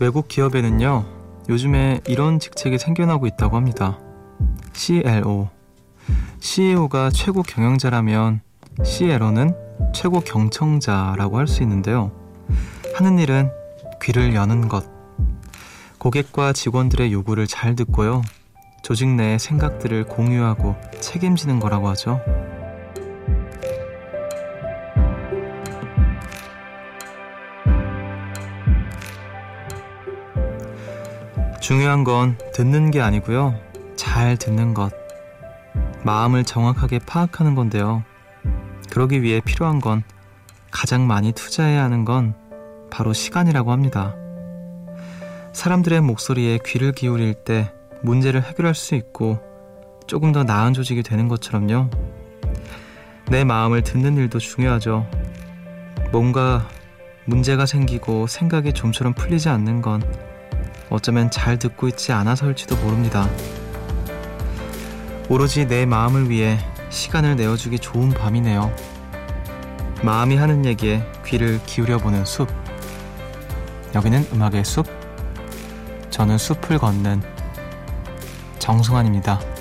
외국 기업에는요, 요즘에 이런 직책이 생겨나고 있다고 합니다. CLO. CEO가 최고 경영자라면 CLO는 최고 경청자라고 할 수 있는데요. 하는 일은 귀를 여는 것. 고객과 직원들의 요구를 잘 듣고요. 조직 내 생각들을 공유하고 책임지는 거라고 하죠. 중요한 건 듣는 게 아니고요. 잘 듣는 것. 마음을 정확하게 파악하는 건데요. 그러기 위해 필요한 건 가장 많이 투자해야 하는 건 바로 시간이라고 합니다. 사람들의 목소리에 귀를 기울일 때 문제를 해결할 수 있고 조금 더 나은 조직이 되는 것처럼요. 내 마음을 듣는 일도 중요하죠. 뭔가 문제가 생기고 생각이 좀처럼 풀리지 않는 건 어쩌면 잘 듣고 있지 않아서일지도 모릅니다. 오로지 내 마음을 위해 시간을 내어주기 좋은 밤이네요. 마음이 하는 얘기에 귀를 기울여보는 숲. 여기는 음악의 숲. 저는 숲을 걷는 정승환입니다.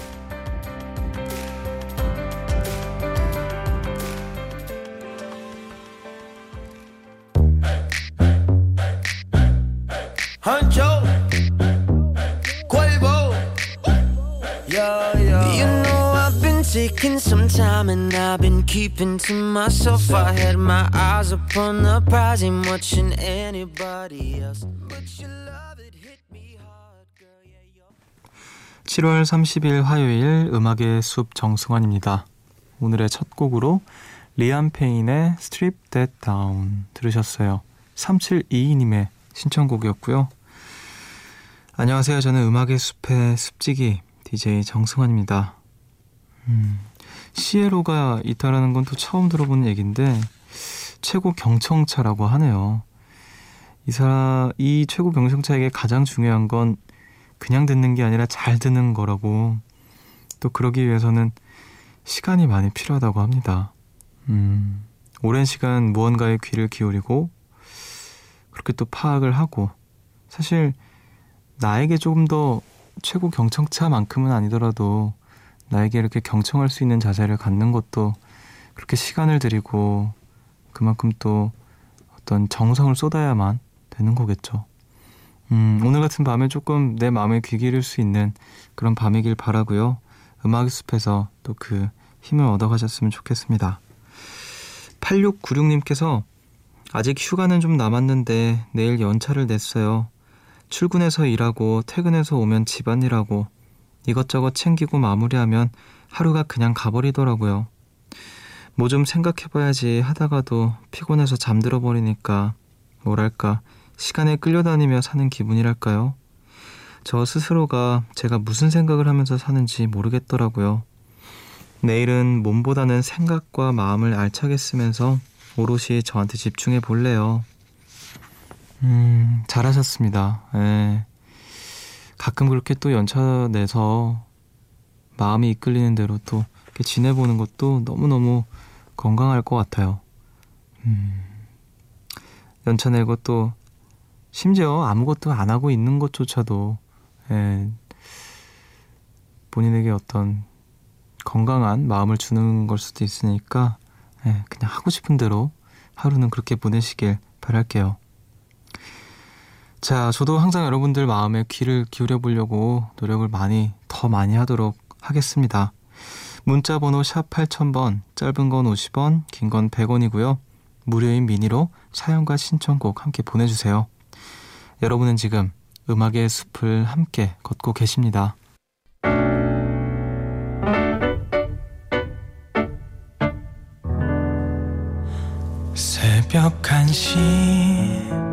Myself. I had my eyes upon the prize, ain't watching anybody else. But your love it hit me hard, girl. Yeah, 7월 30일 화요일 음악의 숲 정승환입니다. 오늘의 첫 곡으로 리안 페인의 Strip That Down 들으셨어요. 3722님의 신청곡이었고요. 안녕하세요. 저는 음악의 숲의 숲지기 DJ 정승환입니다. 음, 시에로가 있다라는 건 또 처음 들어보는 얘기인데 최고 경청차라고 하네요. 이 사람 이 최고 경청차에게 가장 중요한 건 그냥 듣는 게 아니라 잘 듣는 거라고 또 그러기 위해서는 시간이 많이 필요하다고 합니다. 음, 오랜 시간 무언가에 귀를 기울이고 그렇게 또 파악을 하고 사실 나에게 조금 더 최고 경청차만큼은 아니더라도 나에게 이렇게 경청할 수 있는 자세를 갖는 것도 그렇게 시간을 들이고 그만큼 또 어떤 정성을 쏟아야만 되는 거겠죠. 음, 오늘 같은 밤에 조금 내 마음에 귀 기를 수 있는 그런 밤이길 바라고요. 음악의 숲에서 또 그 힘을 얻어가셨으면 좋겠습니다. 8696님께서 아직 휴가는 좀 남았는데 내일 연차를 냈어요. 출근해서 일하고 퇴근해서 오면 집안일하고 이것저것 챙기고 마무리하면 하루가 그냥 가버리더라고요. 뭐 좀 생각해봐야지 하다가도 피곤해서 잠들어 버리니까 뭐랄까 시간에 끌려다니며 사는 기분이랄까요? 저 스스로가 제가 무슨 생각을 하면서 사는지 모르겠더라고요. 내일은 몸보다는 생각과 마음을 알차게 쓰면서 오롯이 저한테 집중해 볼래요. 음, 잘하셨습니다. 예. 가끔 그렇게 또 연차 내서 마음이 이끌리는 대로 또 이렇게 지내보는 것도 너무너무 건강할 것 같아요. 음, 연차 내고 또 심지어 아무것도 안 하고 있는 것조차도 예, 본인에게 어떤 건강한 마음을 주는 걸 수도 있으니까 예, 그냥 하고 싶은 대로 하루는 그렇게 보내시길 바랄게요. 자, 저도 항상 여러분들 마음에 귀를 기울여 보려고 노력을 많이, 더 많이 하도록 하겠습니다. 문자 번호 샵 8000번, 짧은 건 50원, 긴 건 100원이고요. 무료인 미니로 사연과 신청곡 함께 보내 주세요. 여러분은 지금 음악의 숲을 함께 걷고 계십니다. 새벽 1시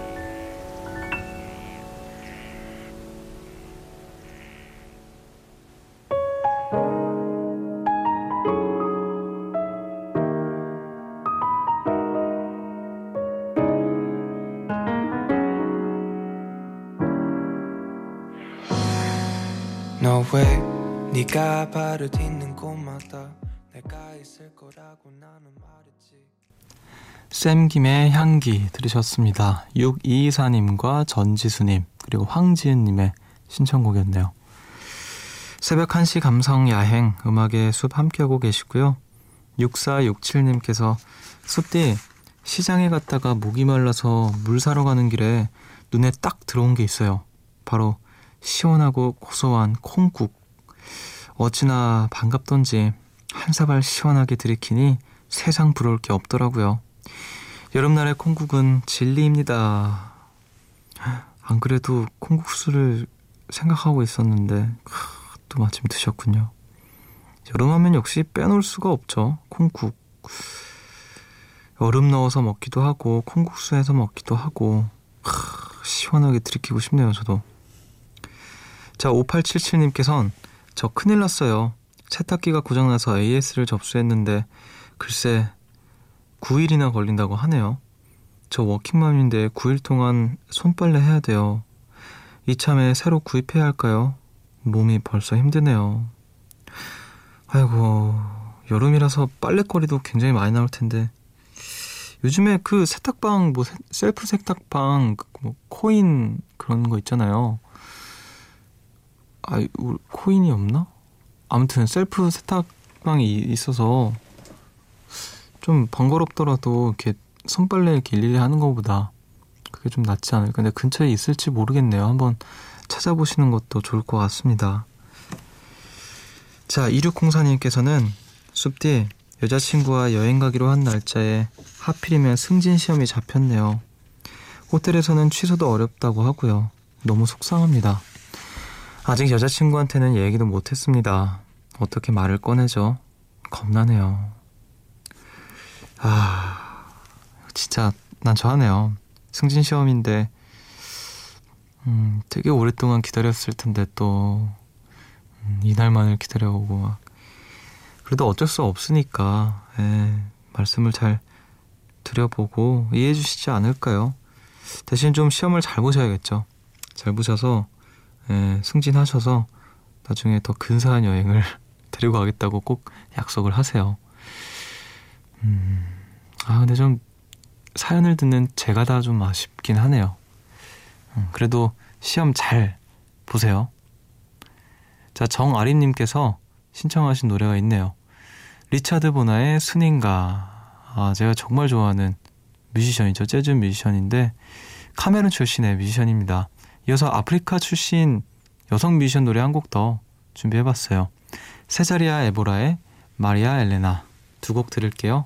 네가 발을 딛는 곳마다 내가 있을 거라고 나는 말했지 쌤김의 향기 들으셨습니다. 6224님과 전지수님 그리고 황지은님의 신청곡이었네요. 새벽 1시 감성 야행 음악의 숲 함께하고 계시고요. 6467님께서 숲디 시장에 갔다가 목이 말라서 물 사러 가는 길에 눈에 딱 들어온 게 있어요. 바로 시원하고 고소한 콩국. 어찌나 반갑던지 한 사발 시원하게 들이키니 세상 부러울 게 없더라고요. 여름날의 콩국은 진리입니다. 안 그래도 콩국수를 생각하고 있었는데 또 마침 드셨군요. 여름하면 역시 빼놓을 수가 없죠. 콩국. 얼음 넣어서 먹기도 하고 콩국수해서 먹기도 하고 시원하게 들이키고 싶네요. 저도. 자, 5877님께선 저 큰일 났어요. 세탁기가 고장나서 AS를 접수했는데 글쎄 9일이나 걸린다고 하네요. 저 워킹맘인데 9일 동안 손빨래 해야 돼요. 이참에 새로 구입해야 할까요? 몸이 벌써 힘드네요. 아이고, 여름이라서 빨래거리도 굉장히 많이 나올 텐데. 요즘에 그 세탁방, 뭐, 셀프 세탁방, 그 뭐, 코인 그런 거 있잖아요. 아, 코인이 없나? 아무튼 셀프 세탁방이 있어서 좀 번거롭더라도 이렇게 손빨래 이렇게 일일이 하는 것보다 그게 좀 낫지 않을까. 근데 근처에 있을지 모르겠네요. 한번 찾아보시는 것도 좋을 것 같습니다. 자, 2604님께서는 숲디 여자친구와 여행 가기로 한 날짜에 하필이면 승진 시험이 잡혔네요. 호텔에서는 취소도 어렵다고 하고요. 너무 속상합니다. 아직 여자친구한테는 얘기도 못했습니다. 어떻게 말을 꺼내죠? 겁나네요. 아, 진짜 난좋아하네요 승진 시험인데, 음, 되게 오랫동안 기다렸을 텐데 또, 음, 이날만을 기다려오고 막. 그래도 어쩔 수 없으니까, 예, 말씀을 잘 드려보고 이해해 주시지 않을까요? 대신 좀 시험을 잘 보셔야겠죠. 잘 보셔서 예, 승진하셔서 나중에 더 근사한 여행을 데리고 가겠다고 꼭 약속을 하세요. 음, 아, 근데 좀 사연을 듣는 제가 다 좀 아쉽긴 하네요. 음, 그래도 시험 잘 보세요. 자, 정아림님께서 신청하신 노래가 있네요. 리차드 보나의 Suninga. 아, 제가 정말 좋아하는 뮤지션이죠. 재즈 뮤지션인데, 카메룬 출신의 뮤지션입니다. 이어서 아프리카 출신 여성 뮤지션 노래 한 곡 더 준비해봤어요. 세자리아 에보라의 마리아 엘레나 두 곡 들을게요.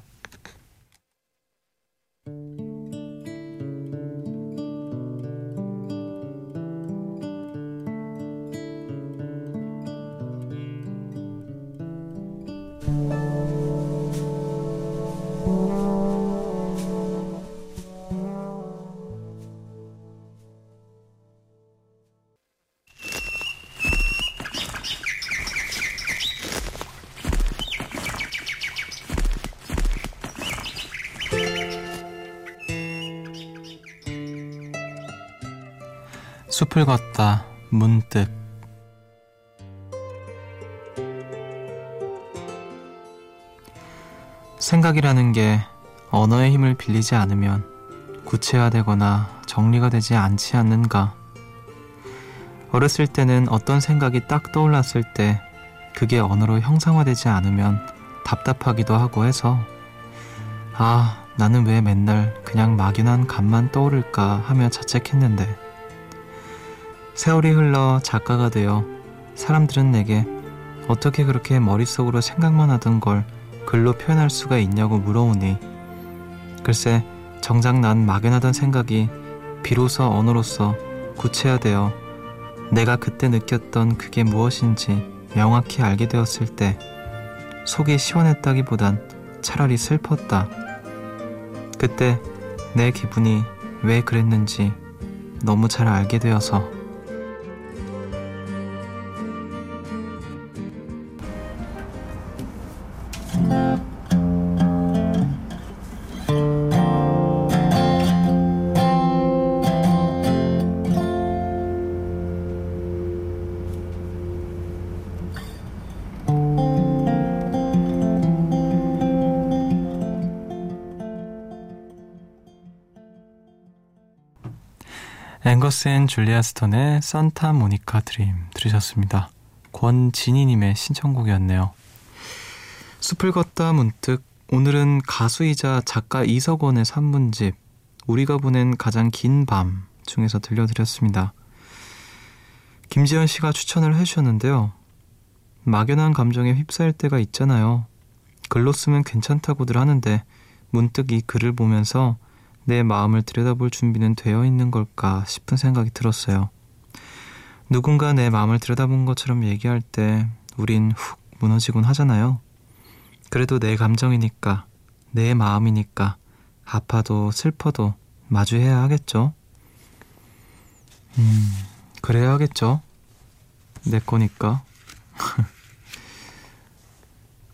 숲을 걷다 문득 생각이라는 게 언어의 힘을 빌리지 않으면 구체화되거나 정리가 되지 않지 않는가. 어렸을 때는 어떤 생각이 딱 떠올랐을 때 그게 언어로 형상화되지 않으면 답답하기도 하고 해서 아, 나는 왜 맨날 그냥 막연한 감만 떠오를까 하며 자책했는데 세월이 흘러 작가가 되어 사람들은 내게 어떻게 그렇게 머릿속으로 생각만 하던 걸 글로 표현할 수가 있냐고 물어오니 글쎄 정작 난 막연하던 생각이 비로소 언어로서 구체화되어 내가 그때 느꼈던 그게 무엇인지 명확히 알게 되었을 때 속이 시원했다기보단 차라리 슬펐다. 그때 내 기분이 왜 그랬는지 너무 잘 알게 되어서 앵거스 앤 줄리아 스톤의 Santa Monica Dream 들으셨습니다. 권진희님의 신청곡이었네요. 숲을 걷다 문득 오늘은 가수이자 작가 이석원의 산문집 우리가 보낸 가장 긴 밤 중에서 들려드렸습니다. 김지현 씨가 추천을 해주셨는데요. 막연한 감정에 휩싸일 때가 있잖아요. 글로 쓰면 괜찮다고들 하는데 문득 이 글을 보면서 내 마음을 들여다볼 준비는 되어 있는 걸까 싶은 생각이 들었어요. 누군가 내 마음을 들여다본 것처럼 얘기할 때 우린 훅 무너지곤 하잖아요. 그래도 내 감정이니까, 내 마음이니까, 아파도 슬퍼도 마주해야 하겠죠? 음, 그래야 하겠죠? 내 거니까.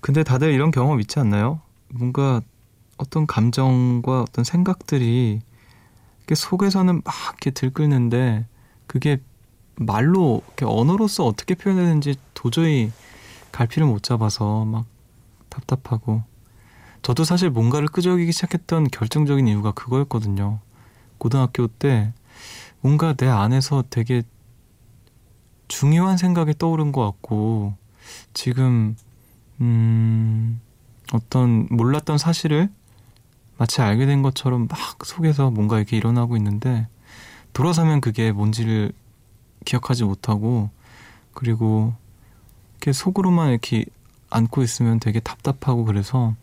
근데 다들 이런 경험 있지 않나요? 뭔가 어떤 감정과 어떤 생각들이 속에서는 막 이렇게 들끓는데 그게 말로 이렇게 언어로서 어떻게 표현해야 되는지 도저히 갈피를 못 잡아서 막 답답하고 저도 사실 뭔가를 끄적이기 시작했던 결정적인 이유가 그거였거든요. 고등학교 때 뭔가 내 안에서 되게 중요한 생각이 떠오른 것 같고 지금 음 어떤 몰랐던 사실을 마치 알게 된 것처럼 막 속에서 뭔가 이렇게 일어나고 있는데 돌아서면 그게 뭔지를 기억하지 못하고 그리고 이렇게 속으로만 이렇게 안고 있으면 되게 답답하고 그래서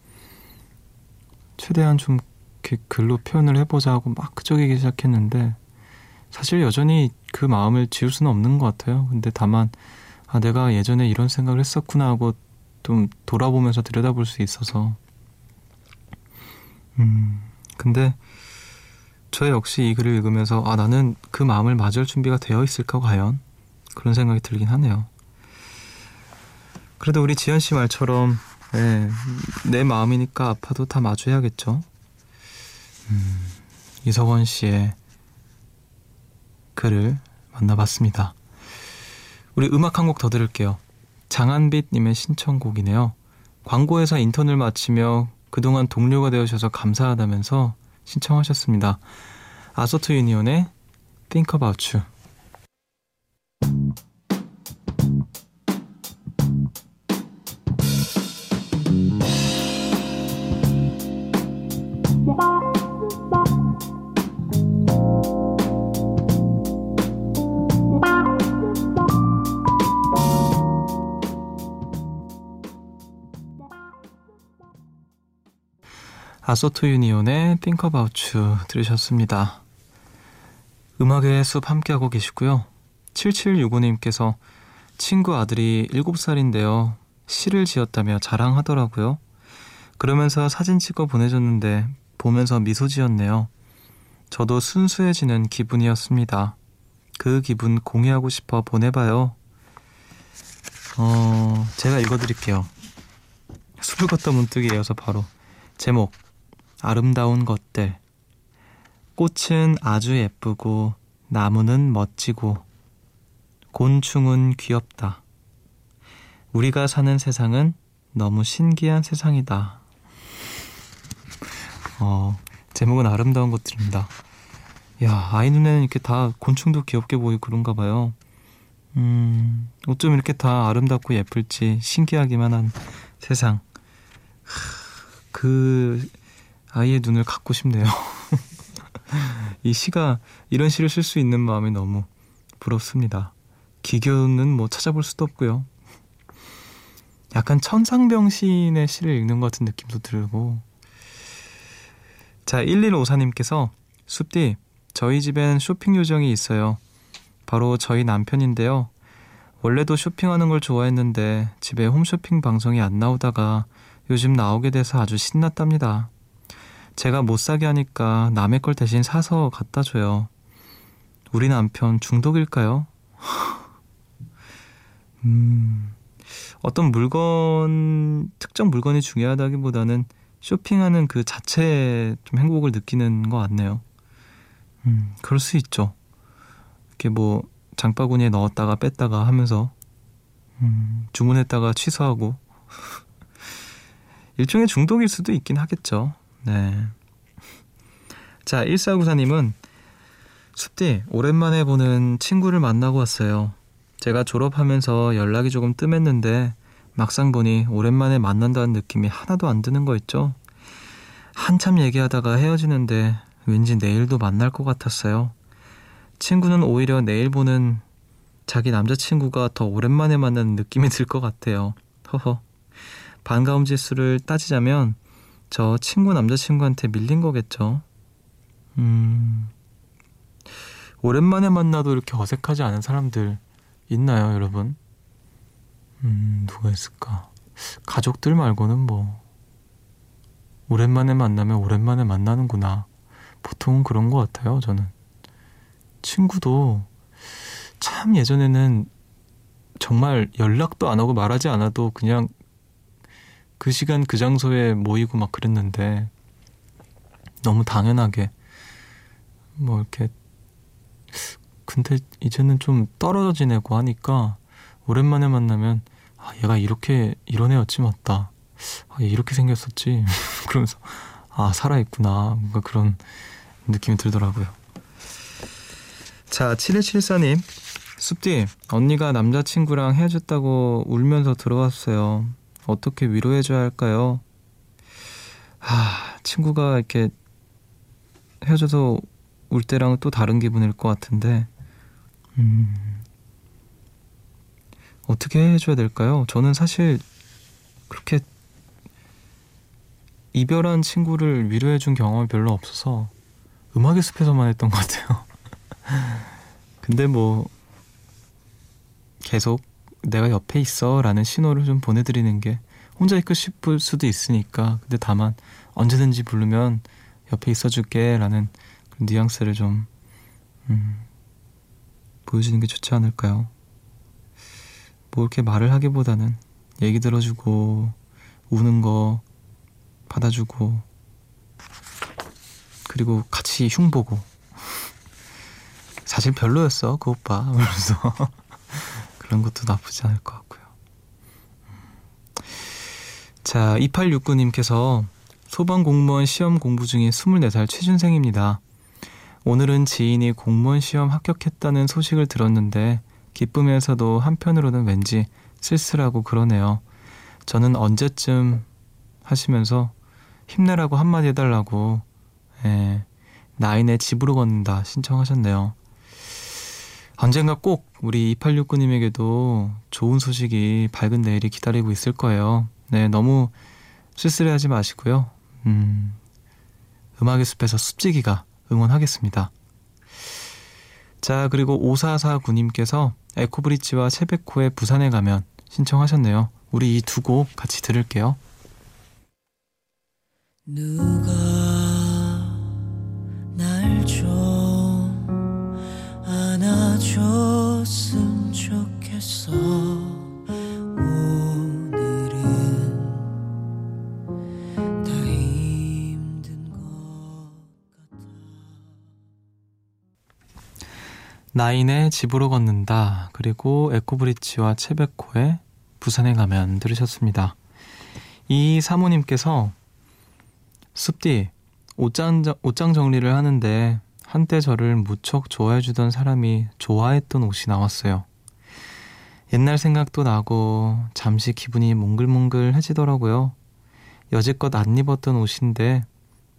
최대한 좀 이렇게 글로 표현을 해보자 하고 막 끄적이기 시작했는데 사실 여전히 그 마음을 지울 수는 없는 것 같아요. 근데 다만 아 내가 예전에 이런 생각을 했었구나 하고 좀 돌아보면서 들여다볼 수 있어서 음 근데 저 역시 이 글을 읽으면서 아 나는 그 마음을 맞을 준비가 되어 있을까 과연 그런 생각이 들긴 하네요. 그래도 우리 지현 씨 말처럼 네, 내 마음이니까 아파도 다 마주해야겠죠. 음, 이석원 씨의 글을 만나봤습니다. 우리 음악 한 곡 더 들을게요. 장한빛님의 신청곡이네요. 광고회사 인턴을 마치며 그동안 동료가 되어주셔서 감사하다면서 신청하셨습니다. 아서트 유니온의 Think About You. 아소토 유니온의 Think About You 들으셨습니다. 음악의 숲 함께하고 계시고요. 7765님께서 친구 아들이 7살인데요. 시를 지었다며 자랑하더라고요. 그러면서 사진 찍어 보내줬는데 보면서 미소 지었네요. 저도 순수해지는 기분이었습니다. 그 기분 공유하고 싶어 보내봐요. 어, 제가 읽어드릴게요. 숲을 걷다 문득이 이어서 바로 제목 아름다운 것들. 꽃은 아주 예쁘고 나무는 멋지고 곤충은 귀엽다. 우리가 사는 세상은 너무 신기한 세상이다. 어, 제목은 아름다운 것들입니다. 야, 아이 눈에는 이렇게 다 곤충도 귀엽게 보이고 그런가 봐요. 음, 어쩜 이렇게 다 아름답고 예쁠지 신기하기만 한 세상. 그 아이의 눈을 갖고 싶네요. 이 시가 이런 시를 쓸 수 있는 마음이 너무 부럽습니다. 기교는 뭐 찾아볼 수도 없고요. 약간 천상병 시인의 시를 읽는 것 같은 느낌도 들고. 자, 1154님께서 숲디, 저희 집엔 쇼핑 요정이 있어요. 바로 저희 남편인데요. 원래도 쇼핑하는 걸 좋아했는데 집에 홈쇼핑 방송이 안 나오다가 요즘 나오게 돼서 아주 신났답니다. 제가 못 사게 하니까 남의 걸 대신 사서 갖다 줘요. 우리 남편 중독일까요? 음, 어떤 물건, 특정 물건이 중요하다기보다는 쇼핑하는 그 자체에 좀 행복을 느끼는 것 같네요. 음, 그럴 수 있죠. 이렇게 뭐 장바구니에 넣었다가 뺐다가 하면서 음, 주문했다가 취소하고 일종의 중독일 수도 있긴 하겠죠. 네. 자, 1494님은 숲디, 오랜만에 보는 친구를 만나고 왔어요. 제가 졸업하면서 연락이 조금 뜸했는데 막상 보니 오랜만에 만난다는 느낌이 하나도 안 드는 거 있죠? 한참 얘기하다가 헤어지는데 왠지 내일도 만날 것 같았어요. 친구는 오히려 내일 보는 자기 남자친구가 더 오랜만에 만나는 느낌이 들 것 같아요. 허허. 반가움 지수를 따지자면 저 친구 남자친구한테 밀린 거겠죠. 음. 오랜만에 만나도 이렇게 어색하지 않은 사람들 있나요, 여러분? 음, 누가 있을까? 가족들 말고는 뭐, 오랜만에 만나면 오랜만에 만나는구나. 보통은 그런 것 같아요, 저는. 친구도 참 예전에는 정말 연락도 안 하고 말하지 않아도 그냥 그 시간 그 장소에 모이고 막 그랬는데 너무 당연하게 뭐 이렇게 근데 이제는 좀 떨어져 지내고 하니까 오랜만에 만나면 아 얘가 이렇게 이런 애였지 맞다. 아, 얘 이렇게 생겼었지. 그러면서 아 살아있구나. 뭔가 그런 느낌이 들더라고요. 자 7174님. 숲디 언니가 남자친구랑 헤어졌다고 울면서 들어왔어요 어떻게 위로해줘야 할까요? 아, 친구가 이렇게 헤어져서 울 때랑은 또 다른 기분일 것 같은데, 음, 어떻게 해줘야 될까요? 저는 사실 그렇게 이별한 친구를 위로해준 경험이 별로 없어서 음악의 숲에서만 했던 것 같아요. 근데 뭐, 계속 내가 옆에 있어 라는 신호를 좀 보내드리는 게 혼자 있고 싶을 수도 있으니까. 근데 다만 언제든지 부르면 옆에 있어줄게 라는 그런 뉘앙스를 좀 음, 보여주는 게 좋지 않을까요? 뭐 이렇게 말을 하기보다는 얘기 들어주고 우는 거 받아주고 그리고 같이 흉 보고. 사실 별로였어 그 오빠. 그러면서 그런 것도 나쁘지 않을 것 같고요. 자, 2869님께서 소방 공무원 시험 공부 중인 24살 취준생입니다. 오늘은 지인이 공무원 시험 합격했다는 소식을 들었는데 기쁘면서도 한편으로는 왠지 쓸쓸하고 그러네요. 저는 언제쯤 하시면서 힘내라고 한마디 해달라고 예, 나인의 집으로 걷는다 신청하셨네요. 언젠가 꼭 우리 2869님에게도 좋은 소식이 밝은 내일이 기다리고 있을 거예요. 네, 너무 쓸쓸해하지 마시고요. 음, 음악의 숲에서 숲지기가 응원하겠습니다. 자, 그리고 5449님께서 에코브릿지와 채베코의 부산에 가면 신청하셨네요. 우리 이 두 곡 같이 들을게요. 누가 날 줘 나인의 집으로 걷는다 그리고 에코브리치와 채베코의 부산에 가면 들으셨습니다 이 사모님께서 숲디 옷장, 옷장 정리를 하는데 한때 저를 무척 좋아해 주던 사람이 좋아했던 옷이 나왔어요. 옛날 생각도 나고 잠시 기분이 몽글몽글해지더라고요. 여지껏 안 입었던 옷인데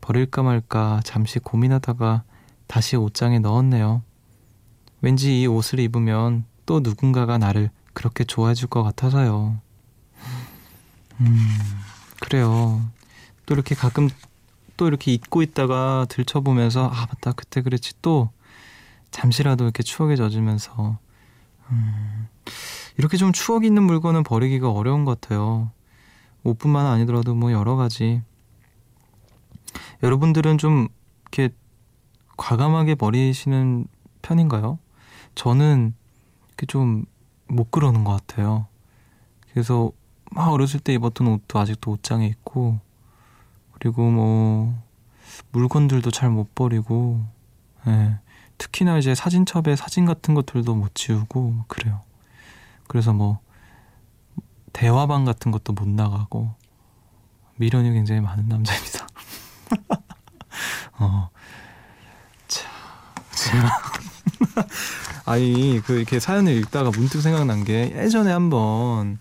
버릴까 말까 잠시 고민하다가 다시 옷장에 넣었네요. 왠지 이 옷을 입으면 또 누군가가 나를 그렇게 좋아해 줄 것 같아서요. 음, 그래요. 또 이렇게 가끔 또 이렇게 잊고 있다가 들춰보면서 아 맞다 그때 그랬지 또 잠시라도 이렇게 추억에 젖으면서 음, 이렇게 좀 추억 있는 물건은 버리기가 어려운 것 같아요. 옷뿐만 아니더라도 뭐 여러 가지 여러분들은 좀 이렇게 과감하게 버리시는 편인가요? 저는 좀 못 그러는 것 같아요. 그래서 막 어렸을 때 입었던 옷도 아직도 옷장에 있고 그리고 뭐 물건들도 잘 못 버리고 예. 특히나 이제 사진첩에 사진 같은 것들도 못 지우고 그래요. 그래서 뭐 대화방 같은 것도 못 나가고 미련이 굉장히 많은 남자입니다. 어. 자. 하세요. 아니 그 이렇게 사연을 읽다가 문득 생각난 게 예전에 한번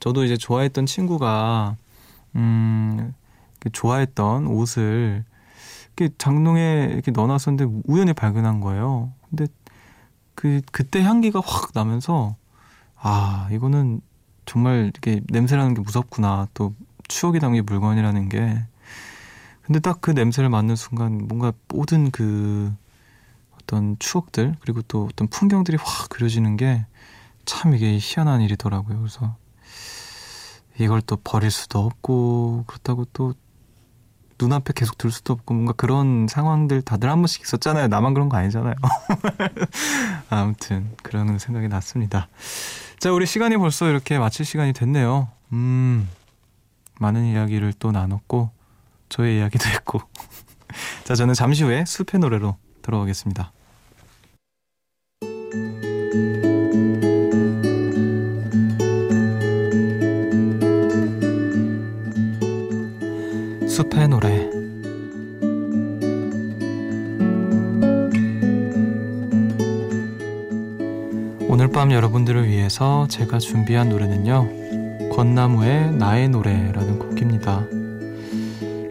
저도 이제 좋아했던 친구가 음 좋아했던 옷을 이렇게 장롱에 이렇게 넣어놨었는데 우연히 발견한 거예요. 근데 그 그때 향기가 확 나면서 아 이거는 정말 이렇게 냄새라는 게 무섭구나 또 추억이 담긴 물건이라는 게 근데 딱 그 냄새를 맡는 순간 뭔가 모든 그 어떤 추억들 그리고 또 어떤 풍경들이 확 그려지는 게 참 이게 희한한 일이더라고요. 그래서 이걸 또 버릴 수도 없고 그렇다고 또 눈앞에 계속 둘 수도 없고 뭔가 그런 상황들 다들 한 번씩 있었잖아요. 나만 그런 거 아니잖아요. 아무튼 그런 생각이 났습니다. 자, 우리 시간이 벌써 이렇게 마칠 시간이 됐네요. 음, 많은 이야기를 또 나눴고 저의 이야기도 했고. 자, 저는 잠시 후에 숲의 노래로 돌아오겠습니다. 숲의 노래. 오늘 밤 여러분들을 위해서 제가 준비한 노래는요 권나무의 나의 노래라는 곡입니다.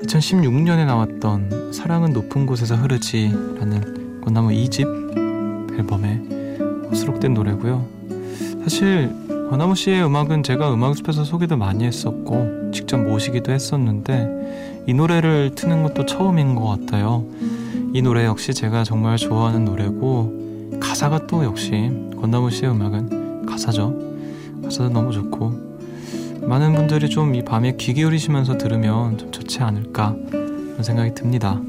2016년에 나왔던 사랑은 높은 곳에서 흐르지 라는 권나무 2집 앨범에 수록된 노래고요. 사실 권나무 씨의 음악은 제가 음악숲에서 소개도 많이 했었고 직접 모시기도 했었는데 이 노래를 트는 것도 처음인 것 같아요. 이 노래 역시 제가 정말 좋아하는 노래고 가사가 또 역시 권나무 씨의 음악은 가사죠. 가사도 너무 좋고 많은 분들이 좀 이 밤에 귀 기울이시면서 들으면 좀 좋지 않을까 그런 생각이 듭니다.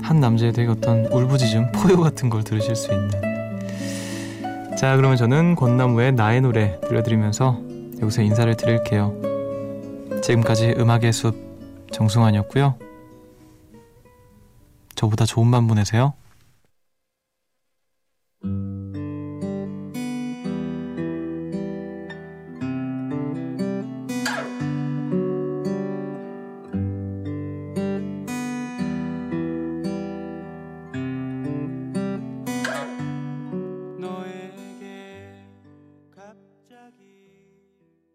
한 남자에 대해 어떤 울부짖음, 포효 같은 걸 들으실 수 있는 자, 그러면 저는 권나무의 나의 노래 들려드리면서 여기서 인사를 드릴게요. 지금까지 음악의 숲 정승환이었고요. 저보다 좋은 밤 보내세요.